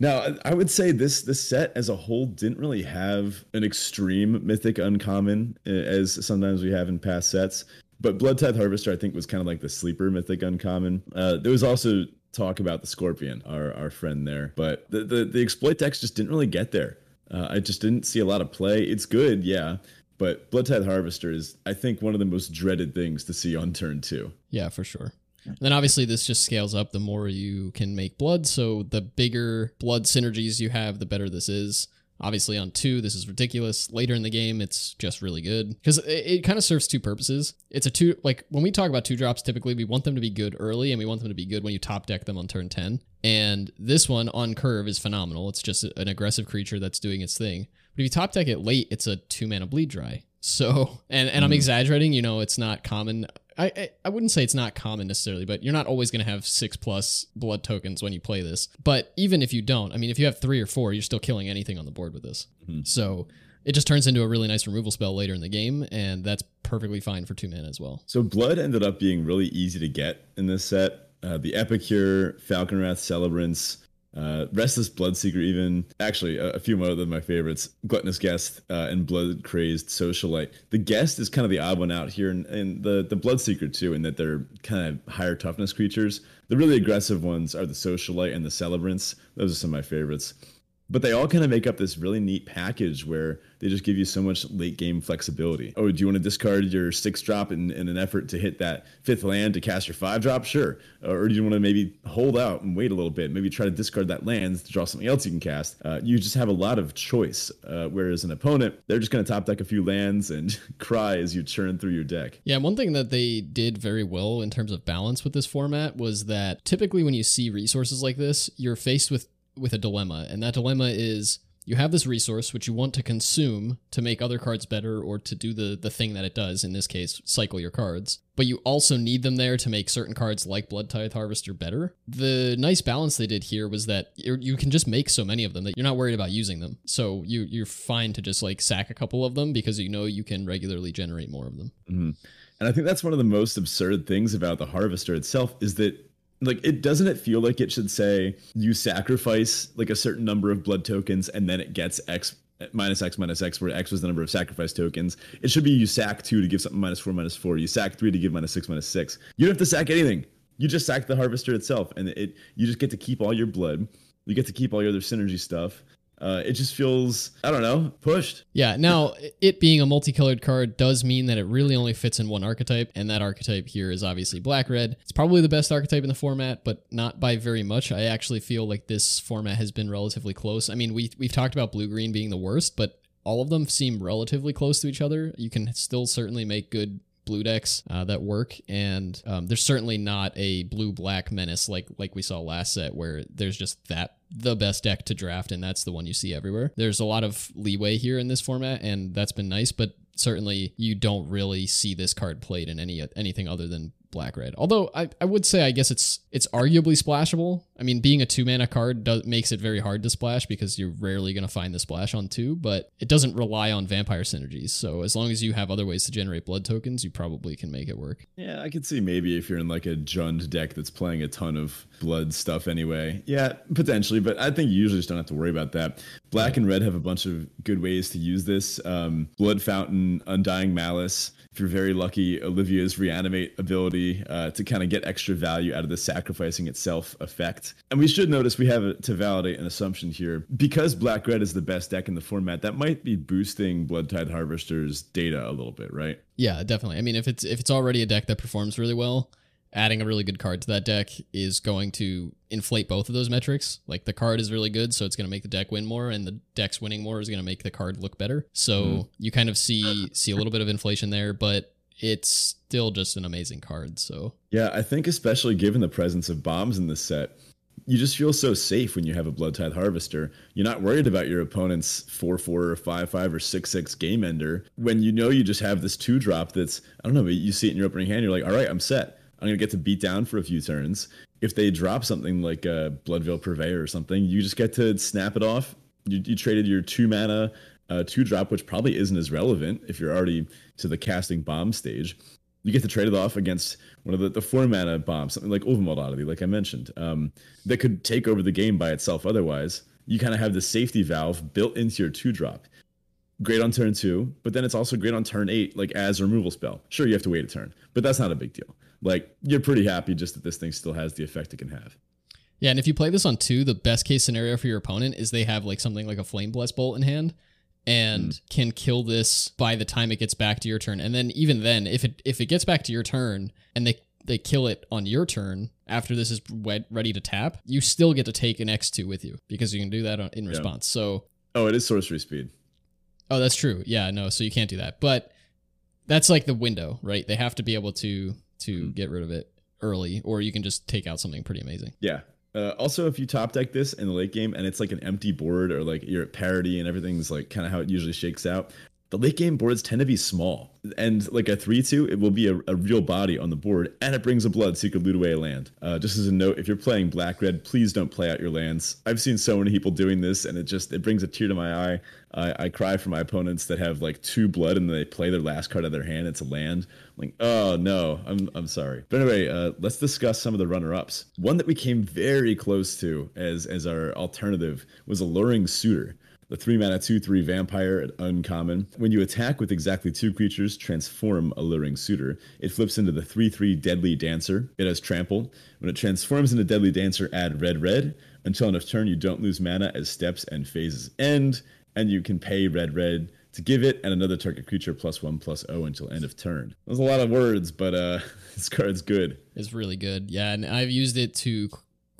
Now, I- would say this this set as a whole didn't really have an extreme mythic uncommon uh, as sometimes we have in past sets. But Blood Tithe Harvester, I think, was kind of like the sleeper mythic uncommon. Uh, there was also talk about the Scorpion, our our friend there, but the the, the exploit decks just didn't really get there. Uh, I just didn't see a lot of play. It's good, yeah, but Blood Tithe Harvester is, I think, one of the most dreaded things to see on turn two. Yeah, for sure. And then obviously this just scales up the more you can make blood. So the bigger blood synergies you have, the better this is. Obviously on two, this is ridiculous. Later in the game, it's just really good because it, it kind of serves two purposes. It's a two like when we talk about two drops, typically we want them to be good early and we want them to be good when you top deck them on turn ten. And this one on curve is phenomenal. It's just an aggressive creature that's doing its thing. But if you top deck it late, it's a two mana bleed dry. So and and I'm mm. exaggerating. You know, it's not common. I, I wouldn't say it's not common necessarily, but you're not always going to have six plus blood tokens when you play this. But even if you don't, I mean, if you have three or four, you're still killing anything on the board with this. So it just turns into a really nice removal spell later in the game, and that's perfectly fine for two mana as well. So blood ended up being really easy to get in this set. Uh, the Epicure, Falkenrath Celebrants, uh, Restless Bloodseeker, even actually a, a few more of my favorites, Gluttonous Guest uh, and Blood Crazed Socialite. The Guest is kind of the odd one out here, and, and the the Bloodseeker too, in that they're kind of higher toughness creatures. The really aggressive ones are the Socialite and the Celebrants. Those are some of my favorites. But they all kind of make up this really neat package where they just give you so much late game flexibility. Oh, do you want to discard your six drop in, in an effort to hit that fifth land to cast your five drop? Sure. Or do you want to maybe hold out and wait a little bit? Maybe try to discard that land to draw something else you can cast. Uh, you just have a lot of choice. Uh, whereas an opponent, they're just going to top deck a few lands and cry as you churn through your deck. Yeah, one thing that they did very well in terms of balance with this format was that typically when you see resources like this, you're faced with with a dilemma, and that dilemma is you have this resource which you want to consume to make other cards better or to do the the thing that it does in this case cycle your cards but you also need them there to make certain cards like blood tithe harvester better. The nice balance they did here was that you can just make so many of them that you're not worried about using them. So you you're fine to just like sack a couple of them because you know you can regularly generate more of them. Mhm. And I think that's one of the most absurd things about the harvester itself is that like it doesn't it feel like it should say you sacrifice like a certain number of blood tokens and then it gets x minus x minus x where x was the number of sacrifice tokens? It should be you sack two to give something minus four minus four. You sack three to give minus six minus six. You don't have to sack anything. You just sack the harvester itself and it you just get to keep all your blood. You get to keep all your other synergy stuff uh, it just feels i don't know pushed Yeah, now it being a multicolored card does mean that it really only fits in one archetype, and that archetype here is obviously black red. It's probably the best archetype in the format, but not by very much. I actually feel like this format has been relatively close. I mean, we we've talked about blue green being the worst, but all of them seem relatively close to each other. You can still certainly make good blue decks uh, that work. And um, there's certainly not a blue black menace like like we saw last set where there's just that the best deck to draft and that's the one you see everywhere. There's a lot of leeway here in this format and that's been nice but certainly you don't really see this card played in any anything other than black red. Although I, I would say I guess it's it's arguably splashable. I mean, being a two mana card does, makes it very hard to splash because you're rarely going to find the splash on two, but it doesn't rely on vampire synergies. So as long as you have other ways to generate blood tokens, you probably can make it work. Yeah, I could see maybe if you're in like a Jund deck that's playing a ton of blood stuff anyway. Yeah, potentially, but I think you usually just don't have to worry about that. Black and red have a bunch of good ways to use this. Um, blood Fountain, Undying Malice. If you're very lucky, Olivia's reanimate ability uh, to kind of get extra value out of the sacrificing itself effect. And we should notice we have to validate an assumption here. Because Black Red is the best deck in the format, that might be boosting Bloodtithe Harvester's data a little bit, right? Yeah, definitely. I mean, if it's if it's already a deck that performs really well, adding a really good card to that deck is going to inflate both of those metrics. Like the card is really good, so it's going to make the deck win more, and the deck's winning more is going to make the card look better. So mm. you kind of see see a little bit of inflation there, but it's still just an amazing card. So yeah, I think especially given the presence of bombs in this set. You just feel so safe when you have a Bloodtithe Harvester. You're not worried about your opponent's 4 4 or 5 5 or 6 6 game ender. When you know you just have this 2 drop that's, I don't know, but you see it in your opening hand, you're like, all right, I'm set I'm gonna get to beat down for a few turns. If they drop something like a Bloodveil Purveyor or something, you just get to snap it off. You, you traded your two mana, uh, two drop, which probably isn't as relevant if you're already to the casting bomb stage. You get to trade it off against one of the, the four mana bombs, something like Ulvenwald Oddity, like I mentioned, um, that could take over the game by itself otherwise. You kind of have the safety valve built into your two drop great on turn two, but then it's also great on turn eight, like as a removal spell. Sure, you have to wait a turn, but that's not a big deal like you're pretty happy just that this thing still has the effect it can have. Yeah, and if you play this on two, the best case scenario for your opponent is they have like something like a Flame-Blessed Bolt in hand and mm. can kill this by the time it gets back to your turn. And then even then, if it if it gets back to your turn and they they kill it on your turn after this is ready to tap, you still get to take an X2 with you because you can do that in response. Yeah. So Oh, it is sorcery speed. Oh, that's true. Yeah, no, so you can't do that. But that's like the window, right? They have to be able to to mm-hmm. get rid of it early, or you can just take out something pretty amazing. Yeah. Uh, also, if you top deck this in the late game and it's like an empty board or like you're at parity and everything's like kind of how it usually shakes out, the late game boards tend to be small. And like a 3 2, it will be a, a, real body on the board, and it brings a blood so you could loot away a land. Uh, just as a note, if you're playing black red, please don't play out your lands. I've seen so many people doing this, and it just it brings a tear to my eye. I, I cry for my opponents that have like two blood and they play their last card of their hand. It's a land. I'm like, oh no, I'm, I'm sorry. But anyway, uh, let's discuss some of the runner ups. One that we came very close to as, as our alternative was Alluring Suitor the 3 mana 2 3 vampire at uncommon. When you attack with exactly two creatures, transform Alluring Suitor. It flips into the 3 3 Deadly Dancer. It has trample. When it transforms into Deadly Dancer, add red red. Until end of turn, you don't lose mana as steps and phases end, and you can pay red red to give it and another target creature plus one plus O until end of turn. There's a lot of words, but uh, this card's good. It's really good. Yeah, and I've used it to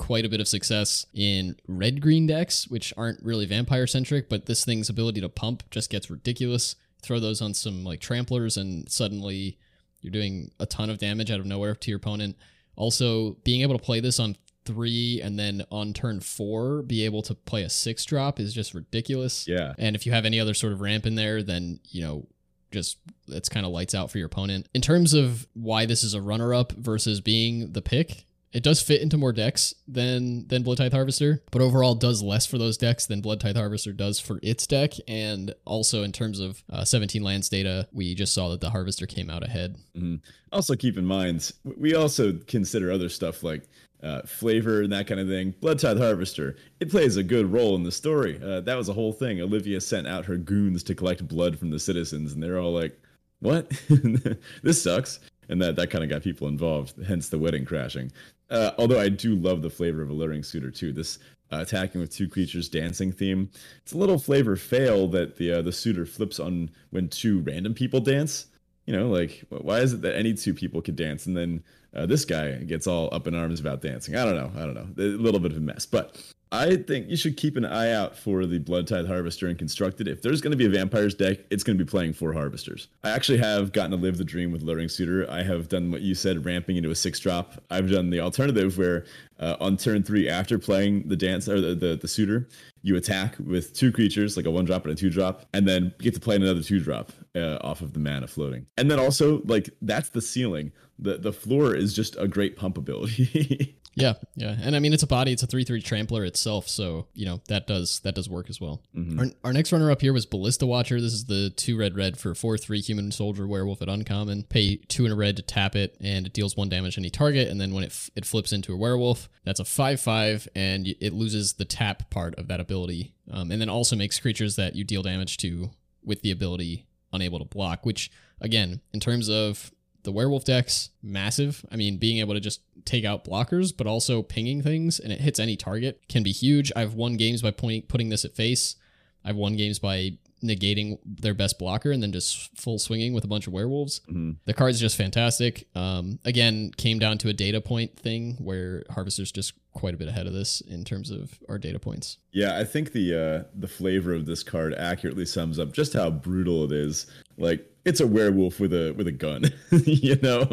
quite a bit of success in red green decks, which aren't really vampire centric, but this thing's ability to pump just gets ridiculous. Throw those on some like tramplers, and suddenly you're doing a ton of damage out of nowhere to your opponent. Also, being able to play this on three and then on turn four be able to play a six drop is just ridiculous. Yeah. And if you have any other sort of ramp in there, then you know just it's kind of lights out for your opponent. In terms of why this is a runner up versus being the pick, it does fit into more decks than than Bloodtithe Harvester, but overall does less for those decks than Bloodtithe Harvester does for its deck. And also in terms of uh, 17 lands data, we just saw that the Harvester came out ahead. Mm-hmm. Also keep in mind, we also consider other stuff like uh, flavor and that kind of thing. Bloodtithe Harvester, it plays a good role in the story. Uh, that was a whole thing. Olivia sent out her goons to collect blood from the citizens, and they're all like, "What? this sucks." And that, that kind of got people involved, hence the wedding crashing. Uh, although I do love the flavor of Alluring Suitor too. This uh, attacking with two creatures dancing theme. It's a little flavor fail that the uh, the suitor flips on when two random people dance. You know, like why is it that any two people could dance and then uh, this guy gets all up in arms about dancing? I don't know. I don't know. A little bit of a mess, but I think you should keep an eye out for the Bloodtithe Harvester and Constructed. If there's going to be a Vampires deck, it's going to be playing four Harvesters. I actually have gotten to live the dream with Luring Suitor. I have done what you said, ramping into a six drop. I've done the alternative where uh, on turn three, after playing the dance or the, the, the suitor, you attack with two creatures, like a one drop and a two drop, and then get to play another two drop uh, off of the mana floating. And then also, like, that's the ceiling. The, the floor is just a great pump ability. Yeah, yeah, and I mean it's a body, it's a three three trampler itself, so you know that does that does work as well. Mm-hmm. Our, our next runner up here was Ballista Watcher. This is the two red red for four three human soldier werewolf at uncommon. Pay two in a red to tap it, and it deals one damage to any target. And then when it f- it flips into a werewolf, that's a five five, and it loses the tap part of that ability, um, and then also makes creatures that you deal damage to with the ability unable to block. Which again, in terms of the werewolf deck's massive. I mean, being able to just take out blockers, but also pinging things and it hits any target can be huge. I've won games by pointing, putting this at face. I've won games by negating their best blocker and then just full swinging with a bunch of werewolves. Mm-hmm. The card's just fantastic. Um, again, came down to a data point thing where Harvester's just quite a bit ahead of this in terms of our data points. Yeah, I think the uh, the flavor of this card accurately sums up just how brutal it is. Like it's a werewolf with a with a gun. you know,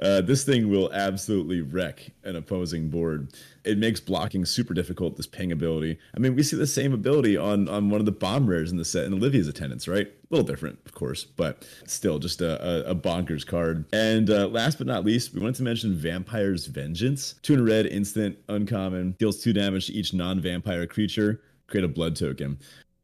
uh, this thing will absolutely wreck an opposing board. It makes blocking super difficult. This ping ability. I mean, we see the same ability on on one of the bomb rares in the set in Olivia's Attendants, right? A little different, of course, but still just a, a, a bonkers card. And uh, last but not least, we wanted to mention Vampire's Vengeance. Two in red, instant, uncommon, deals two damage to each non-vampire creature create a blood token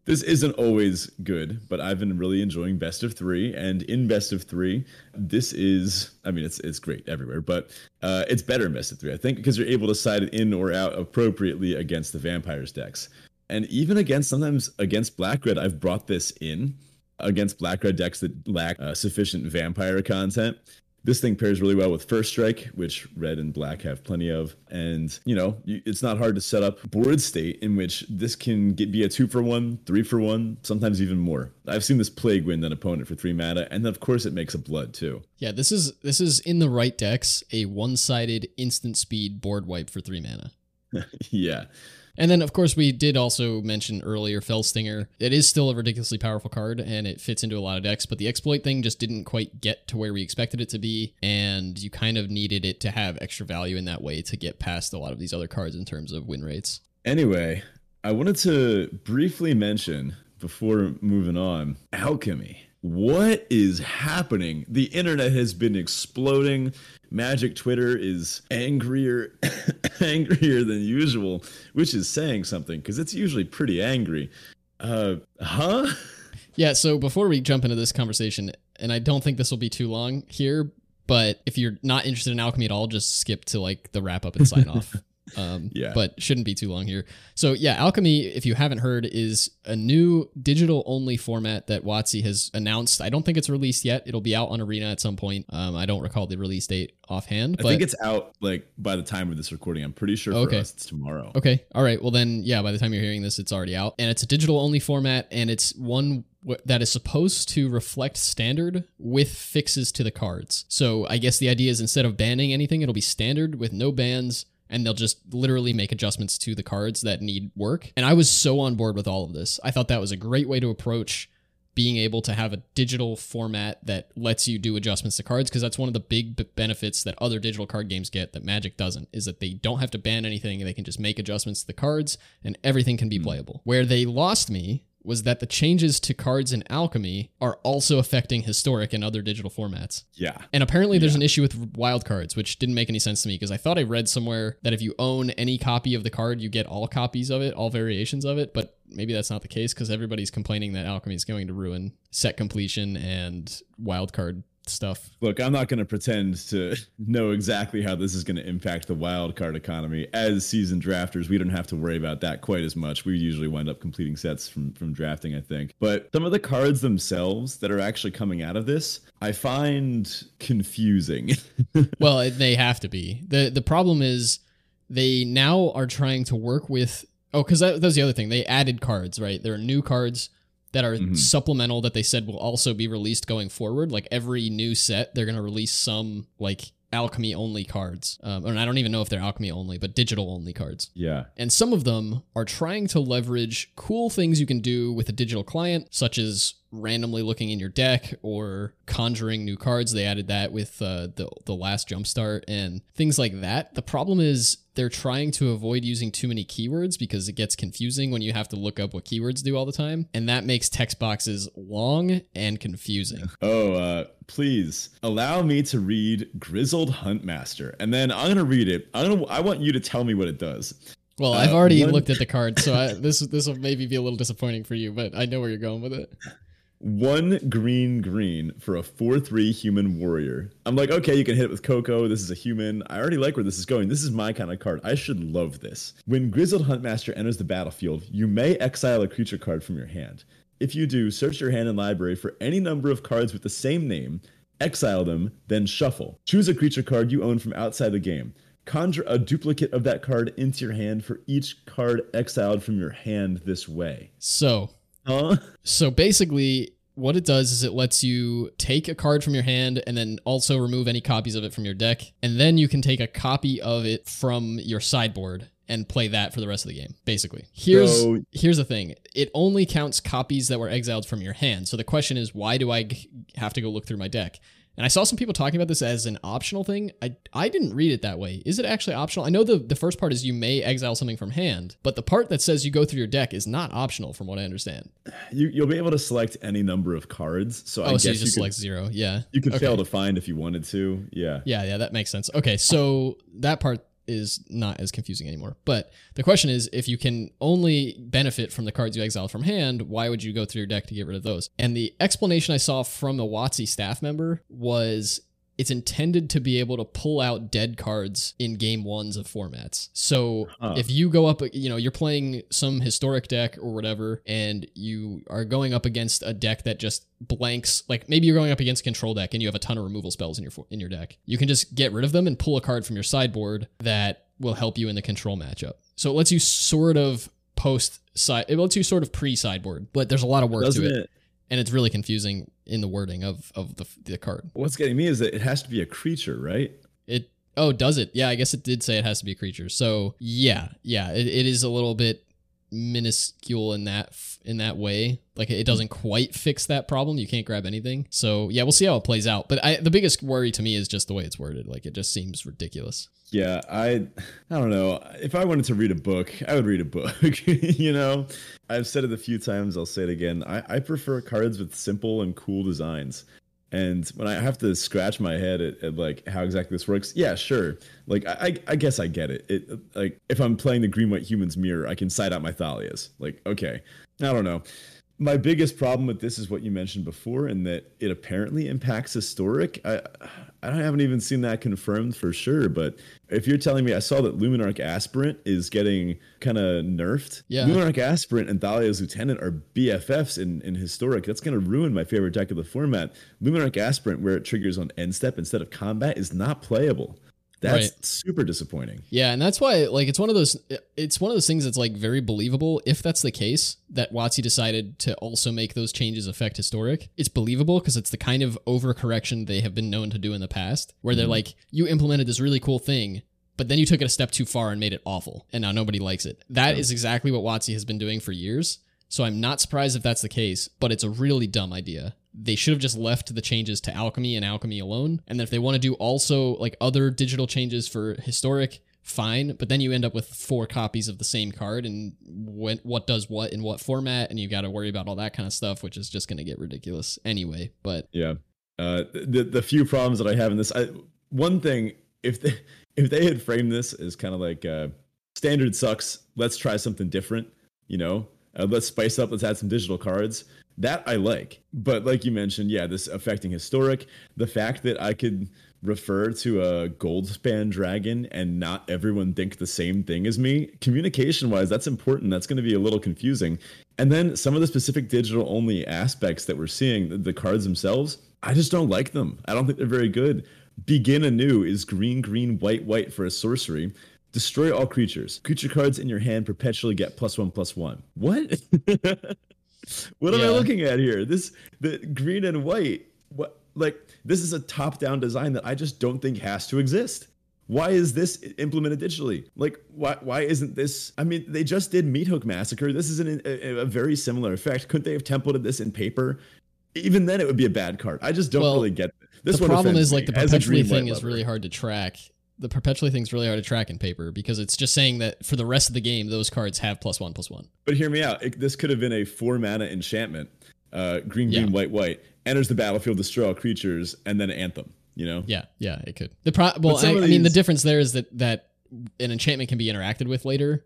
this isn't always good, but I've been really enjoying best of three. And in best of three, this is, I mean, it's it's great everywhere, but uh, it's better in best of three, I think, because you're able to side in or out appropriately against the vampires decks. And even against sometimes against black red, I've brought this in against black red decks that lack uh, sufficient vampire content. This thing pairs really well with First Strike, which red and black have plenty of. And, you know, it's not hard to set up board state in which this can get be a two for one, three for one, sometimes even more. I've seen this plague win an opponent for three mana, and of course it makes a blood too. Yeah, this is this is in the right decks, a one-sided instant speed board wipe for three mana. yeah. And then, of course, we did also mention earlier Fell Stinger. It is still a ridiculously powerful card and it fits into a lot of decks, but the exploit thing just didn't quite get to where we expected it to be. And you kind of needed it to have extra value in that way to get past a lot of these other cards in terms of win rates. Anyway, I wanted to briefly mention before moving on alchemy. What is happening? The internet has been exploding. Magic Twitter is angrier angrier than usual, which is saying something because it's usually pretty angry. Uh, huh? Yeah, so before we jump into this conversation, and I don't think this will be too long here, but if you're not interested in alchemy at all, just skip to like the wrap up and sign off. Um, yeah. But shouldn't be too long here. So, yeah, Alchemy, if you haven't heard, is a new digital only format that WotC has announced. I don't think it's released yet. It'll be out on Arena at some point. Um, I don't recall the release date offhand. But... I think it's out like by the time of this recording. I'm pretty sure for okay. us it's tomorrow. Okay. All right. Well, then, yeah, by the time you're hearing this, it's already out. And it's a digital only format, and it's one that is supposed to reflect standard with fixes to the cards. So I guess the idea is instead of banning anything, it'll be standard with no bans and they'll just literally make adjustments to the cards that need work. And I was so on board with all of this. I thought that was a great way to approach being able to have a digital format that lets you do adjustments to cards because that's one of the big b- benefits that other digital card games get that Magic doesn't is that they don't have to ban anything they can just make adjustments to the cards and everything can be mm. playable. Where they lost me was that the changes to cards in Alchemy are also affecting historic and other digital formats. Yeah. And apparently there's yeah. an issue with wild cards, which didn't make any sense to me because I thought I read somewhere that if you own any copy of the card, you get all copies of it, all variations of it, but maybe that's not the case because everybody's complaining that Alchemy is going to ruin set completion and wild card stuff. Look, I'm not going to pretend to know exactly how this is going to impact the wild card economy. As season drafters, we don't have to worry about that quite as much. We usually wind up completing sets from from drafting, I think. But some of the cards themselves that are actually coming out of this, I find confusing. well, they have to be. the The problem is they now are trying to work with. Oh, because that, that was the other thing. They added cards, right? There are new cards that are mm-hmm. supplemental that they said will also be released going forward. Like every new set, they're going to release some like alchemy only cards. Um, and I don't even know if they're alchemy only, but digital only cards. Yeah. And some of them are trying to leverage cool things you can do with a digital client, such as randomly looking in your deck or conjuring new cards. They added that with uh, the the last jumpstart and things like that. The problem is they're trying to avoid using too many keywords because it gets confusing when you have to look up what keywords do all the time, and that makes text boxes long and confusing. Oh, uh, please allow me to read Grizzled Huntmaster, and then I'm gonna read it. I'm gonna. I want you to tell me what it does. Well, I've already uh, looked at the card, so I, this this will maybe be a little disappointing for you, but I know where you're going with it one green green for a 4-3 human warrior. I'm like, okay, you can hit it with Coco. This is a human. I already like where this is going. This is my kind of card. I should love this. When Grizzled Huntmaster enters the battlefield, you may exile a creature card from your hand. If you do, search your hand and library for any number of cards with the same name, exile them, then shuffle. Choose a creature card you own from outside the game. Conjure a duplicate of that card into your hand for each card exiled from your hand this way. So, Huh? So basically, what it does is it lets you take a card from your hand and then also remove any copies of it from your deck. And then you can take a copy of it from your sideboard and play that for the rest of the game basically. Here's so, here's the thing. It only counts copies that were exiled from your hand. So the question is why do I have to go look through my deck and I saw some people talking about this as an optional thing. I, I didn't read it that way. Is it actually optional? I know the, the first part is you may exile something from hand, but the part that says you go through your deck is not optional from what I understand. You, you'll be able to select any number of cards. So oh, I so guess you just select zero. Yeah. You could okay. fail to find if you wanted to. Yeah. Yeah, yeah, that makes sense. Okay, so that part is not as confusing anymore. But the question is if you can only benefit from the cards you exile from hand, why would you go through your deck to get rid of those? And the explanation I saw from a WotC staff member was it's intended to be able to pull out dead cards in game ones of formats. So huh. if you go up, you know, you're playing some historic deck or whatever, and you are going up against a deck that just blanks, like maybe you're going up against a control deck and you have a ton of removal spells in your in your deck. You can just get rid of them and pull a card from your sideboard that will help you in the control matchup. So it lets you sort of post side, it lets you sort of pre sideboard, but there's a lot of work Doesn't to it. it and it's really confusing in the wording of of the the card. What's getting me is that it has to be a creature, right? It oh does it? Yeah, I guess it did say it has to be a creature. So yeah, yeah, it, it is a little bit minuscule in that in that way. Like it doesn't quite fix that problem. You can't grab anything. So yeah, we'll see how it plays out. But I, the biggest worry to me is just the way it's worded. Like it just seems ridiculous. Yeah, I I don't know. If I wanted to read a book, I would read a book. you know, I've said it a few times. I'll say it again. I, I prefer cards with simple and cool designs. And when I have to scratch my head at, at, like how exactly this works, yeah, sure. Like I, I guess I get it. It like if I'm playing the green white humans mirror, I can side out my Thalias. Like okay, I don't know. My biggest problem with this is what you mentioned before, and that it apparently impacts historic. I I haven't even seen that confirmed for sure, but if you're telling me I saw that Luminarch Aspirant is getting kind of nerfed, yeah. Luminarch Aspirant and Thalia's Lieutenant are BFFs in, in Historic. That's going to ruin my favorite deck of the format. Luminarch Aspirant, where it triggers on end step instead of combat, is not playable. That's right. super disappointing. Yeah, and that's why like it's one of those it's one of those things that's like very believable if that's the case that WotC decided to also make those changes affect historic. It's believable because it's the kind of overcorrection they have been known to do in the past where they're mm-hmm. like you implemented this really cool thing but then you took it a step too far and made it awful and now nobody likes it. That yeah. is exactly what WotC has been doing for years. So I'm not surprised if that's the case, but it's a really dumb idea they should have just left the changes to alchemy and alchemy alone. And then if they want to do also like other digital changes for historic, fine. But then you end up with four copies of the same card and what what does what in what format, and you got to worry about all that kind of stuff, which is just going to get ridiculous anyway. But yeah, uh, the the few problems that I have in this, I, one thing if they if they had framed this as kind of like uh, standard sucks, let's try something different, you know, uh, let's spice up, let's add some digital cards. That I like. But like you mentioned, yeah, this affecting historic, the fact that I could refer to a goldspan dragon and not everyone think the same thing as me, communication wise, that's important. That's going to be a little confusing. And then some of the specific digital only aspects that we're seeing, the, the cards themselves, I just don't like them. I don't think they're very good. Begin anew is green, green, white, white for a sorcery. Destroy all creatures. Creature cards in your hand perpetually get plus one, plus one. What? what am I looking at here? This the green and white. What Like this is a top-down design that I just don't think has to exist. Why is this implemented digitally? Like, why why isn't this? I mean, they just did Meathook Massacre. This is an, a, a, very similar effect. Couldn't they have templated this in paper? Even then, it would be a bad card. I just don't well, really get this. The problem is like the perpetually thing is really hard to track. The perpetually thing is really hard to track in paper because it's just saying that for the rest of the game, those cards have plus one plus one. But hear me out. It, this could have been a four mana enchantment, uh, green, green, yeah. white, white, enters the battlefield, destroy all creatures, and then anthem you know? Yeah, yeah, it could. The pro- well, I, I, mean, the difference there is that that an enchantment can be interacted with later,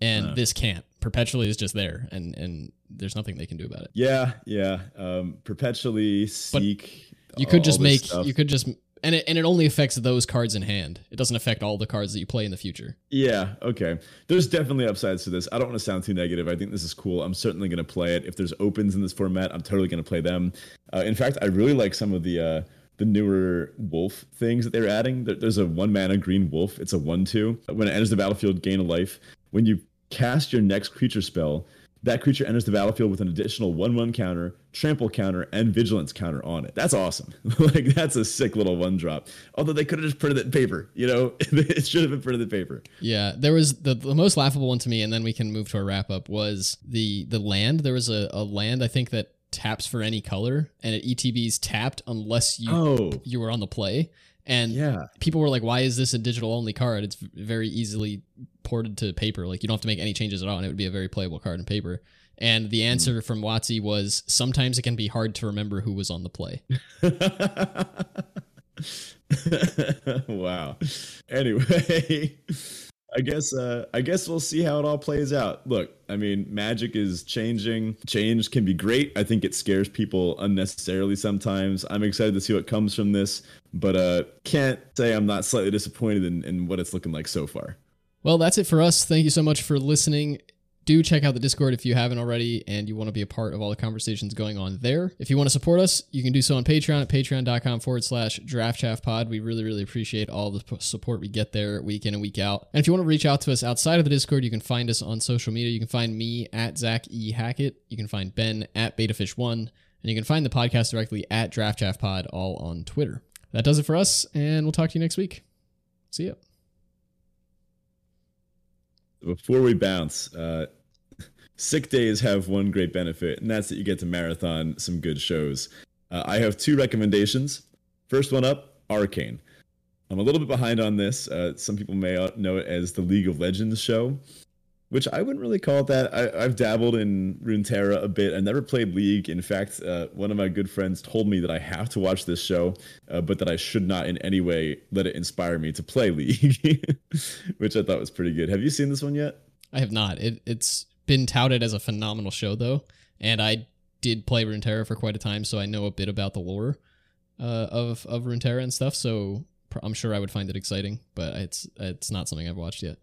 and uh, this can't. Perpetually is just there, and and there's nothing they can do about it. Yeah, yeah. Um, perpetually seek. But you could just make. You could just. And it, and it only affects those cards in hand. It doesn't affect all the cards that you play in the future. Yeah, okay. There's definitely upsides to this. I don't want to sound too negative. I think this is cool. I'm certainly going to play it. If there's opens in this format, I'm totally going to play them. Uh, in fact, I really like some of the uh, the newer wolf things that they're adding. There's a one mana green wolf. It's a one two. When it enters the battlefield, gain a life. When you cast your next creature spell, that creature enters the battlefield with an additional one one counter, trample counter, and vigilance counter on it. That's awesome. like that's a sick little one drop. Although they could have just printed it in paper. You know, it should have been printed in paper. Yeah, there was the, the most laughable one to me, and then we can move to a wrap up. Was the the land? There was a, a land I think that taps for any color and it ETBs tapped unless you oh. you were on the play. And yeah. people were like, why is this a digital only card? It's very easily ported to paper. Like you don't have to make any changes at all, and it would be a very playable card in paper. And the hmm. answer mm. from WotC was sometimes it can be hard to remember who was on the play. wow. Anyway, I guess uh, I guess we'll see how it all plays out. Look, I mean, magic is changing. Change can be great. I think it scares people unnecessarily sometimes. I'm excited to see what comes from this, but uh, can't say I'm not slightly disappointed in, in what it's looking like so far. Well, that's it for us. Thank you so much for listening do check out the Discord if you haven't already and you want to be a part of all the conversations going on there. If you want to support us, you can do so on Patreon at patreon.com forward slash draftchaffpod. We really, really appreciate all the support we get there week in and week out. And if you want to reach out to us outside of the Discord, you can find us on social media. You can find me at Zach E. Hackett. You can find Ben at BetaFisch1. And you can find the podcast directly at draftchaffpod all on Twitter. That does it for us, and we'll talk to you next week. See ya. Before we bounce, uh, sick days have one great benefit, and that's that you get to marathon some good shows. Uh, I have two recommendations. First one up, Arcane. I'm a little bit behind on this. Uh, some people may know it as the League of Legends show, which I wouldn't really call it that. I, have dabbled in Runeterra a bit. I never played League. In fact, uh, one of my good friends told me that I have to watch this show, uh, but that I should not in any way let it inspire me to play League, which I thought was pretty good. Have you seen this one yet? I have not. It, it's been touted as a phenomenal show though, and I did play Runeterra for quite a time, so I know a bit about the lore uh, of of Runeterra and stuff. So I'm sure I would find it exciting, but it's it's not something I've watched yet.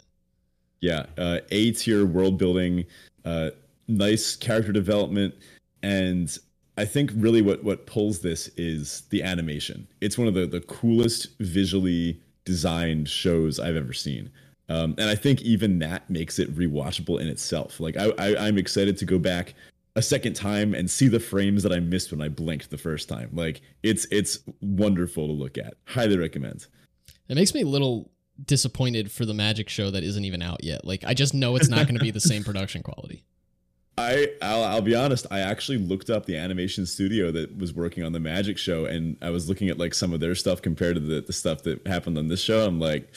Yeah, uh, A tier world building, uh, nice character development, and I think really what what pulls this is the animation. It's one of the the coolest visually designed shows I've ever seen. Um, and I think even that makes it rewatchable in itself. Like I, I, I'm excited to go back a second time and see the frames that I missed when I blinked the first time. Like it's it's wonderful to look at. Highly recommend. It makes me a little disappointed for the magic show that isn't even out yet. Like I just know it's not going to be the same production quality. I I'll, I'll, be honest. I actually looked up the animation studio that was working on the Magic show, and I was looking at like some of their stuff compared to the, the stuff that happened on this show. I'm like,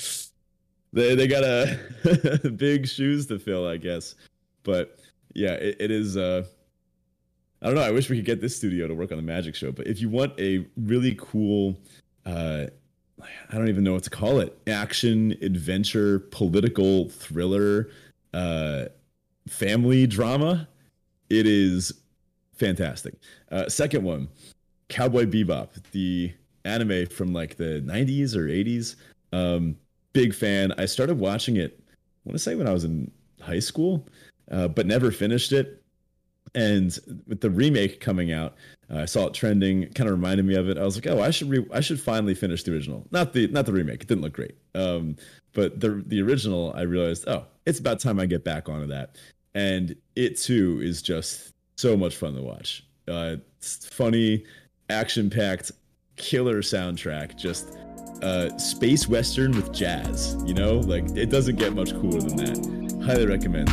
they they got a big shoes to fill, I guess. But yeah, it, it is. Uh, I don't know. I wish we could get this studio to work on the Magic Show. But if you want a really cool, uh, I don't even know what to call it, action adventure political thriller, uh, family drama, it is fantastic. Uh, second one, Cowboy Bebop, the anime from like the 90s or 80s. Um, big fan. I started watching it. I want to say when I was in high school, uh, but never finished it. And with the remake coming out, I saw it trending. Kind of reminded me of it. I was like, oh, I should re- I should finally finish the original. Not the not the remake. It didn't look great. Um, but the the original, I realized, oh, it's about time I get back onto that. And it too is just so much fun to watch. Uh, it's funny, action packed, killer soundtrack. Just uh, space western with jazz. You know, like it doesn't get much cooler than that. Highly recommend.